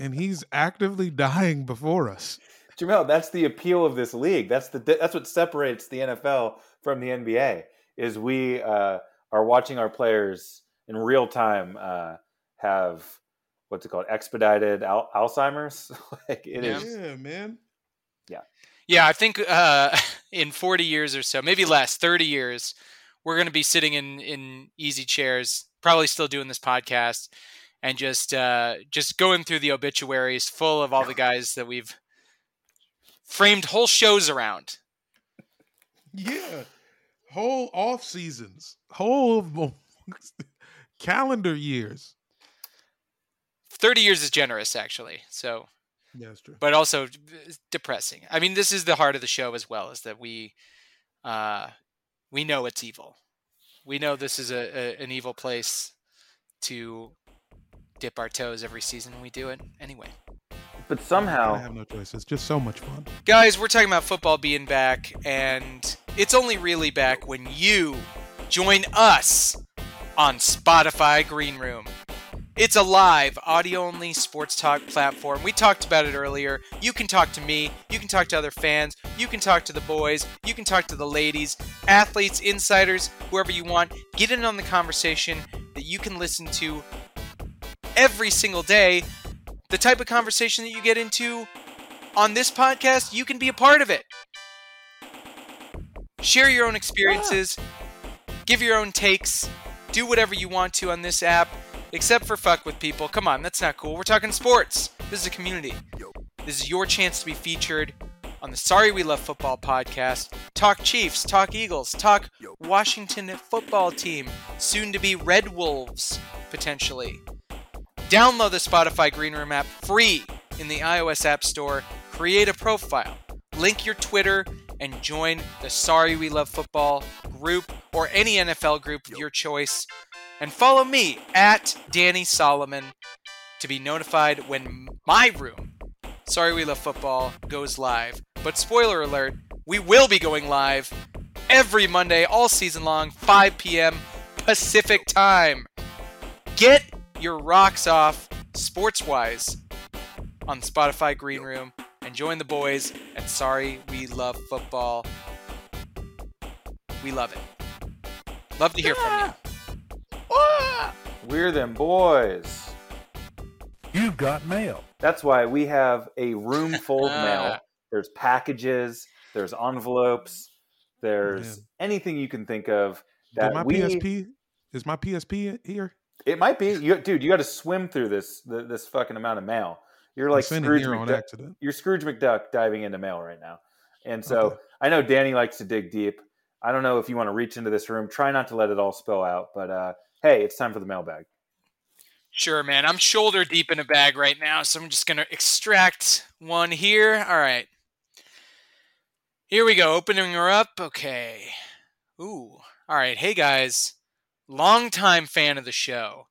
and he's actively dying before us. Jamel, that's the appeal of this league. That's the that's what separates the NFL from the NBA. Is we uh, are watching our players in real time uh, have what's it called expedited al- Alzheimer's. [laughs] like it Yeah. is. Yeah, man. Yeah, I think uh, [laughs] in 40 years or so, maybe less, 30 years, we're going to be sitting in in easy chairs, probably still doing this podcast, and just uh, just going through the obituaries full of all the guys that we've framed whole shows around. Yeah, whole off seasons, whole [laughs] calendar years. 30 years is generous, actually. So, Yeah, that's true. but also depressing. I mean, this is the heart of the show as well, is that we uh, we know it's evil. We know this is a, a an evil place to dip our toes every season, we do it anyway. But somehow I have no choice. It's just so much fun. Guys, we're talking about football being back, and it's only really back when you join us on Spotify Green Room. It's a live, audio only sports talk platform. We talked about it earlier. You can talk to me, you can talk to other fans, you can talk to the boys, you can talk to the ladies, athletes, insiders, whoever you want. Get in on the conversation that you can listen to every single day. The type of conversation that you get into on this podcast, you can be a part of it. Share your own experiences, give your own takes, do whatever you want to on this app, except for fuck with people. Come on, that's not cool. We're talking sports. This is a community. This is your chance to be featured on the Sorry We Love Football podcast. Talk Chiefs, talk Eagles, talk Washington football team, soon to be Red Wolves, potentially. Download the Spotify Green Room app free in the iOS App Store. Create a profile, link your Twitter, and join the Sorry We Love Football group or any NFL group of your choice. And follow me at Danny Solomon to be notified when my room, Sorry We Love Football, goes live. But spoiler alert, we will be going live every Monday, all season long, 5 p.m. Pacific time. Get your rocks off sports wise on Spotify Green Room and join the boys at Sorry We Love Football. We love it. Love to hear from you. Ah. We're them boys. You've got mail. That's why we have a room full of [laughs] mail. There's packages, there's envelopes, there's Man. anything you can think of Did that my we. PSP is my PSP here? It might be, you, dude. You got to swim through this this fucking amount of mail. You're like Scrooge here on McDuck. You're Scrooge McDuck diving into mail right now, and so Okay. I know Danny likes to dig deep. I don't know if you want to reach into this room. Try not to let it all spill out, but uh, hey, it's time for the mailbag. Sure, man. I'm shoulder deep in a bag right now, so I'm just going to extract one here. All right. Here we go. Opening her up. Okay. Ooh. All right. Hey, guys. Longtime fan of the show.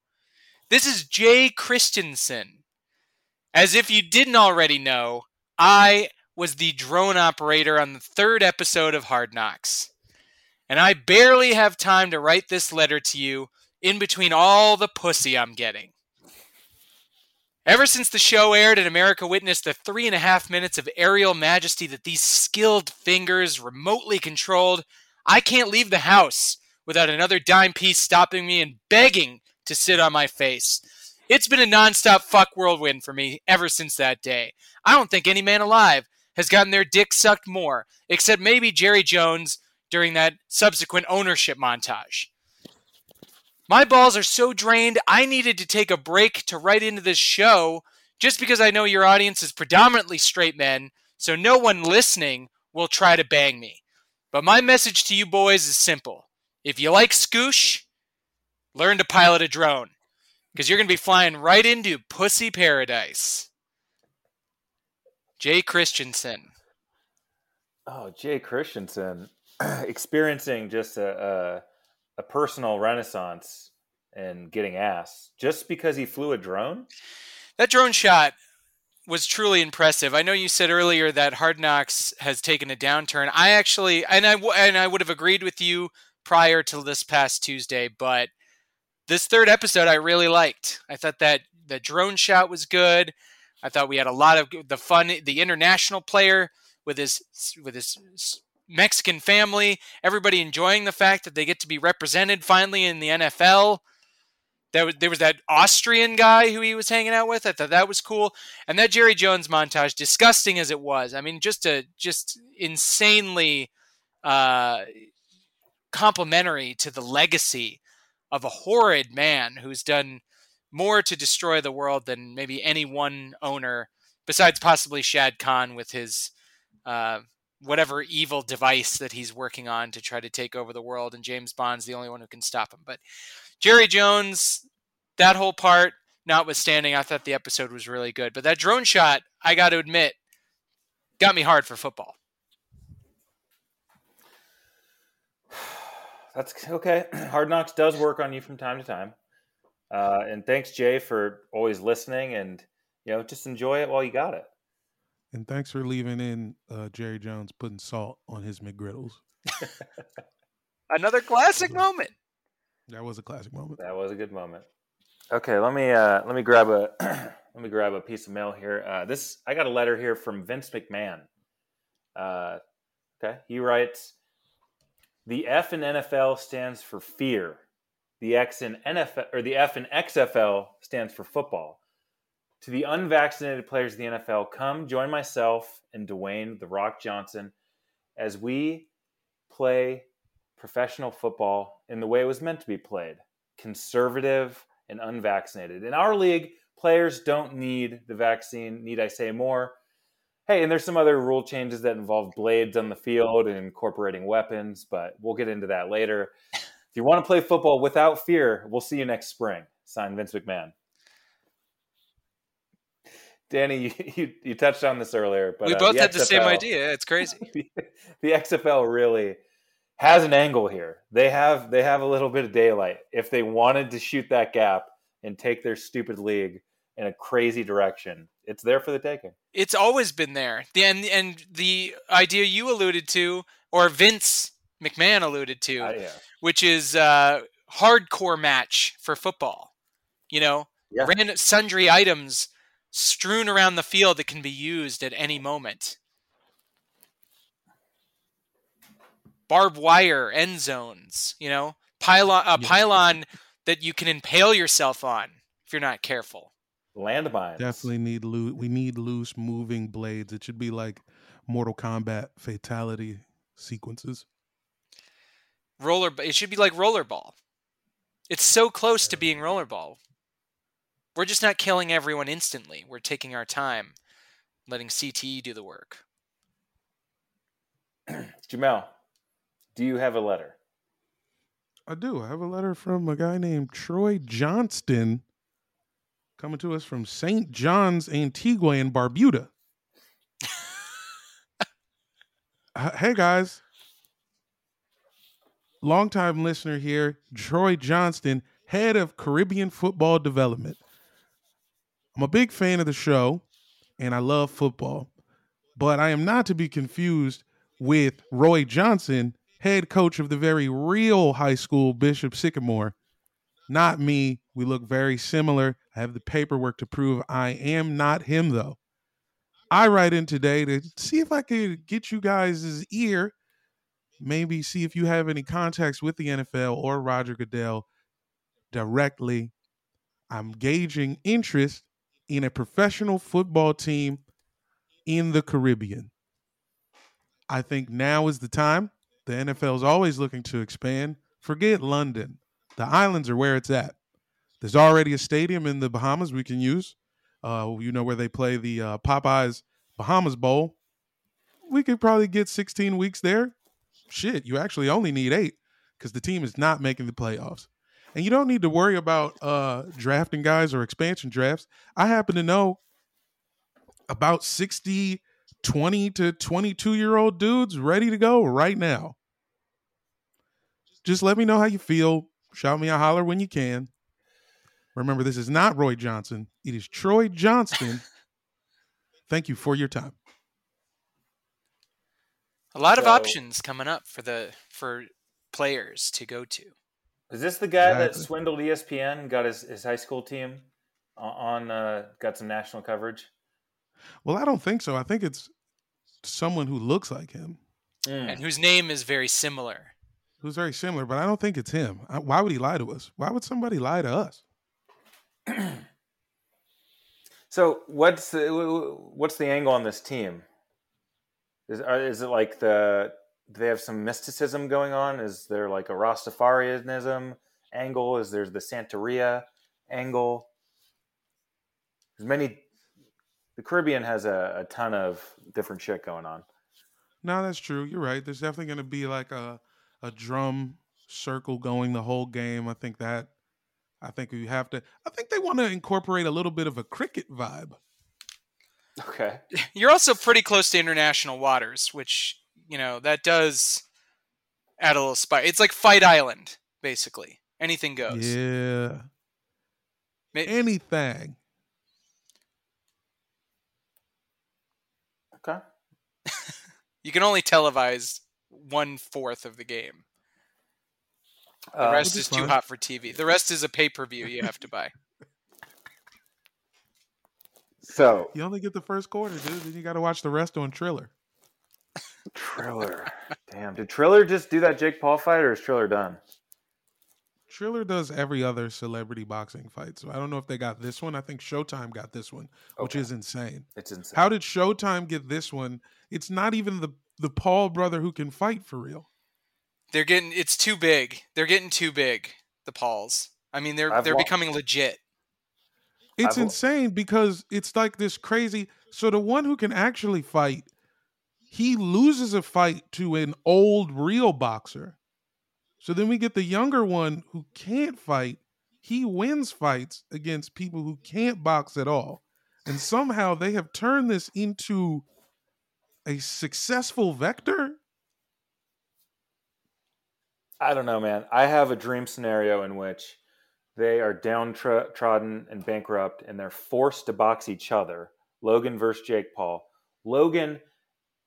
This is Jay Christensen. As if you didn't already know, I was the drone operator on the third episode of Hard Knocks. And I barely have time to write this letter to you in between all the pussy I'm getting. Ever since the show aired and America witnessed the three and a half minutes of aerial majesty that these skilled fingers remotely controlled, I can't leave the house without another dime piece stopping me and begging to sit on my face. It's been a nonstop fuck whirlwind for me ever since that day. I don't think any man alive has gotten their dick sucked more, except maybe Jerry Jones during that subsequent ownership montage. My balls are so drained, I needed to take a break to write into this show just because I know your audience is predominantly straight men, so no one listening will try to bang me. But my message to you boys is simple. If you like scoosh, learn to pilot a drone because you're going to be flying right into pussy paradise. Jay Christensen. Oh, Jay Christensen [clears throat] experiencing just a, a, personal renaissance and getting ass just because he flew a drone. That drone shot was truly impressive. I know you said earlier that Hard Knocks has taken a downturn. I actually, and I and I would have agreed with you prior to this past Tuesday, but this third episode I really liked. I thought that the drone shot was good. I thought we had a lot of the fun. The international player with his with his Mexican family, everybody enjoying the fact that they get to be represented finally in the NFL. There was, there was that Austrian guy who he was hanging out with. I thought that was cool. And that Jerry Jones montage, disgusting as it was, I mean, just a just insanely uh, complimentary to the legacy of a horrid man who's done more to destroy the world than maybe any one owner, besides possibly Shad Khan with his uh, whatever evil device that he's working on to try to take over the world. And James Bond's the only one who can stop him. But Jerry Jones, that whole part, notwithstanding, I thought the episode was really good. But that drone shot, I got to admit, got me hard for football. [sighs] That's okay. [clears throat] Hard Knocks does work on you from time to time. Uh, and thanks, Jay, for always listening and you know just enjoy it while you got it. And thanks for leaving in uh, Jerry Jones putting salt on his McGriddles. [laughs] Another classic moment. That was a classic moment. That was a good moment. Okay, let me uh, let me grab a [clears throat] let me grab a piece of mail here. Uh, this I got a letter here from Vince McMahon. Uh, okay, he writes, "The F in NFL stands for fear. The X in NFL or the F in XFL stands for football. To the unvaccinated players of the NFL, come join myself and Dwayne the Rock Johnson as we play professional football in the way it was meant to be played conservative and unvaccinated. In our league, players don't need the vaccine. Need I say more? Hey, and there's some other rule changes that involve blades on the field and incorporating weapons, but we'll get into that later. [laughs] If you want to play football without fear, we'll see you next spring. Signed Vince McMahon. Danny, you, [laughs] you, you touched on this earlier, but we uh, both the had the same idea. It's crazy. [laughs] the XFL really has an angle here. They have they have a little bit of daylight. If they wanted to shoot that gap and take their stupid league in a crazy direction, it's there for the taking. it's always been there. The, and and the idea you alluded to, or Vince McMahon alluded to, Uh, yeah. which is uh, hardcore match for football. You know, Yeah. random sundry items strewn around the field that can be used at any moment. Barbed wire end zones, you know, pylon a pylon that you can impale yourself on if you're not careful. Landmines. Definitely need loose. We need loose moving blades. It should be like Mortal Kombat fatality sequences. roller it should be like rollerball it's so close to being rollerball we're just not killing everyone instantly we're taking our time letting cte do the work [clears throat] Jamel, do you have a letter? I do. I have a letter from a guy named Troy Johnston coming to us from St. John's, Antigua and Barbuda. [laughs] Hey guys. Longtime listener here, Troy Johnston, head of Caribbean football development. I'm a big fan of the show and I love football, but I am not to be confused with Roy Johnson, head coach of the very real high school Bishop Sycamore. Not me. We look very similar. I have the paperwork to prove I am not him, though. I write in today to see if I could get you guys' ear, maybe see if you have any contacts with the NFL or Roger Goodell directly. I'm gauging interest in a professional football team in the Caribbean. I think now is the time. The NFL is always looking to expand. Forget London. The islands are where it's at. There's already a stadium in the Bahamas we can use. Uh, you know where they play the uh, Popeyes Bahamas Bowl. We could probably get 16 weeks there. Shit, you actually only need eight because the team is not making the playoffs. And you don't need to worry about uh, drafting guys or expansion drafts. I happen to know about 60, 20 to 22 year old dudes ready to go right now. Just let me know how you feel. Shout me a holler when you can. Remember, this is not Roy Johnson, it is Troy Johnston. [laughs] Thank you for your time. A lot of options coming up for the for players to go to. Is this the guy that swindled ESPN? Got his, his high school team on, uh, got some national coverage. Well, I don't think so. I think it's someone who looks like him, Mm. and whose name is very similar. who's very similar, but I don't think it's him. I- Why would he lie to us? Why would somebody lie to us? [clears throat] So what's the, what's the angle on this team? Is is it like the do they have some mysticism going on? Is there like a Rastafarianism angle? Is there the Santeria angle? There's many. The Caribbean has a, a ton of different shit going on. No, that's true. You're right. There's definitely going to be like a a drum circle going the whole game. I think that. I think we have to. I think they want to incorporate a little bit of a cricket vibe. Okay. [laughs] You're also pretty close to international waters, which you know that does add a little spice. It's like Fight Island, basically. Anything goes. Yeah. Ma- Anything. Okay. [laughs] You can only televise one fourth of the game. The Uh, rest is is too hot for TV. The rest is a pay per view you have to buy. [laughs] so You only get the first quarter, dude. Then you got to watch the rest on Triller. Triller. Damn. Did Triller just do that Jake Paul fight, or is Triller done? Triller does every other celebrity boxing fight. So I don't know if they got this one. I think Showtime got this one, which is insane. It's insane. How did Showtime get this one? It's not even the the Paul brother who can fight for real. They're getting it's too big. They're getting too big. The Pauls. I mean, they're I've they're wa- becoming legit. It's I've- insane because it's like this crazy. So the one who can actually fight, he loses a fight to an old real boxer. So then we get the younger one who can't fight. He wins fights against people who can't box at all. And somehow they have turned this into a successful vector. I don't know, man. I have a dream scenario in which they are downtrodden and bankrupt, and they're forced to box each other. Logan versus Jake Paul. Logan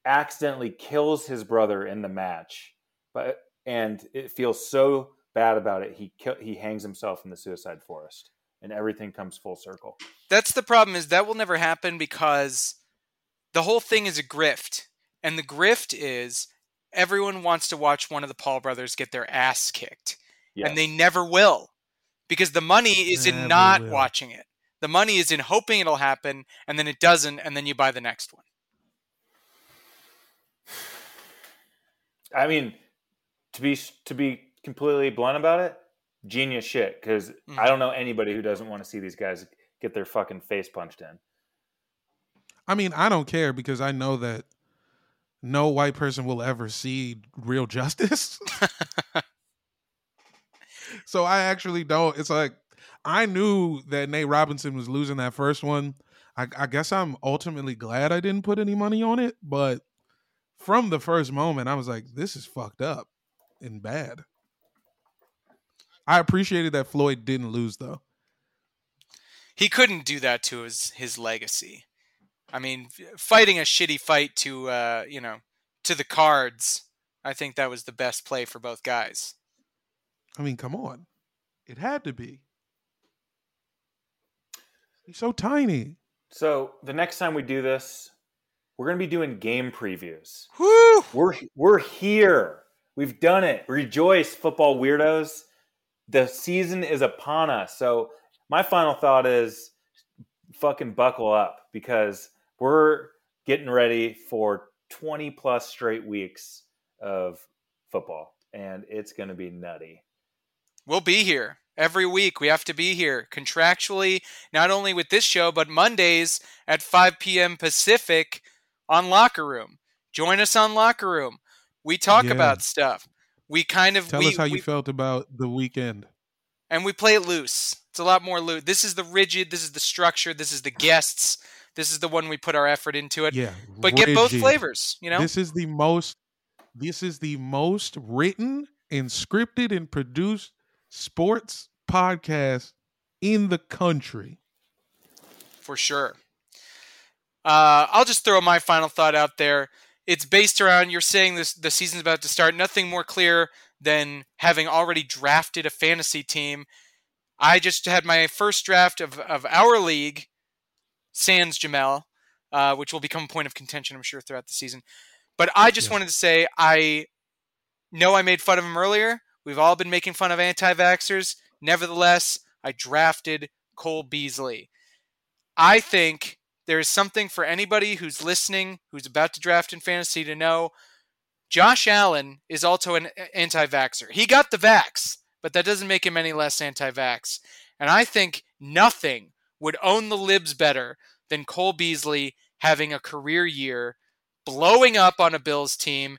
accidentally kills his brother in the match, but and it feels so bad about it. He kill, he hangs himself in the suicide forest, and everything comes full circle. That's the problem is that will never happen because the whole thing is a grift. And the grift is everyone wants to watch one of the Paul brothers get their ass kicked. Yes. And they never will. Because the money is in Never not will. watching it. The money is in hoping it'll happen and then it doesn't and then you buy the next one. I mean, to be to be completely blunt about it, genius shit. Because Mhm. I don't know anybody who doesn't want to see these guys get their fucking face punched in. I mean, I don't care because I know that no white person will ever see real justice. [laughs] so I actually don't. It's like I knew that Nate Robinson was losing that first one. I, I guess I'm ultimately glad I didn't put any money on it, but from the first moment, I was like, "This is fucked up and bad." I appreciated that Floyd didn't lose though. He couldn't do that to his his legacy. I mean, fighting a shitty fight to uh, you know, to the cards, I think that was the best play for both guys. I mean, come on, it had to be. He's so tiny. So the next time we do this, we're gonna be doing game previews. Woo! We're we're here. We've done it. Rejoice, football weirdos. The season is upon us. So my final thought is fucking buckle up because we're getting ready for 20 plus straight weeks of football, and it's going to be nutty. We'll be here every week. We have to be here contractually, not only with this show, but Mondays at 5 p.m. Pacific on Locker Room. Join us on Locker Room. We talk Yeah. about stuff. We kind of Tell we, us how you felt about the weekend. and we play it loose. It's a lot more loose. This is the rigid. This is the structure. This is the guests. This is the one we put our effort into it. Yeah, but get both flavors. You know. This is the most. This is the most written and scripted and produced sports podcast in the country. for sure. Uh, I'll just throw my final thought out there. It's based around you're saying this the season's about to start. Nothing more clear than having already drafted a fantasy team. I just had my first draft of, of our league, Sans Jamel, uh, which will become a point of contention, I'm sure, throughout the season. But I just Yes. wanted to say I know I made fun of him earlier. We've all been making fun of anti vaxxers. Nevertheless, I drafted Cole Beasley. I think there is something for anybody who's listening, who's about to draft in fantasy to know. Josh Allen is also an anti vaxxer. He got the vax, but that doesn't make him any less anti vax. And I think nothing would own the libs better than Cole Beasley having a career year, blowing up on a Bills team.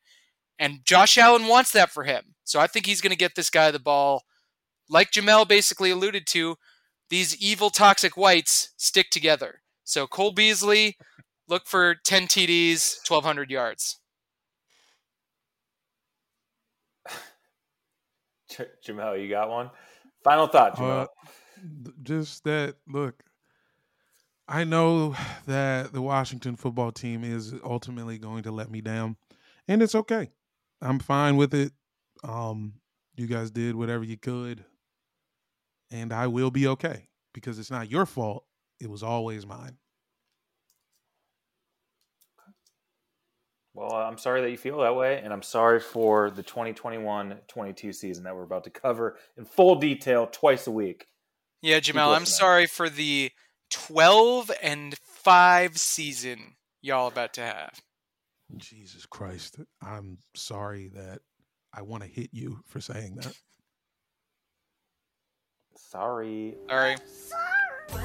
And Josh Allen wants that for him. So I think he's going to get this guy the ball. Like Jamel basically alluded to, these evil toxic whites stick together. So Cole Beasley, look for 10 TDs, 1,200 yards. J- Jamel, you got one? Final thought, Jamel. Uh, just that look i know that the washington football team is ultimately going to let me down and it's okay i'm fine with it um you guys did whatever you could and i will be okay because it's not your fault it was always mine Well, I'm sorry that you feel that way, and I'm sorry for the 2021-22 season that we're about to cover in full detail twice a week. Yeah, Jamel, I'm sorry for the 12 and 5 season y'all about to have. jesus christ i'm sorry that i want to hit you for saying that Sorry. Sorry. Sorry.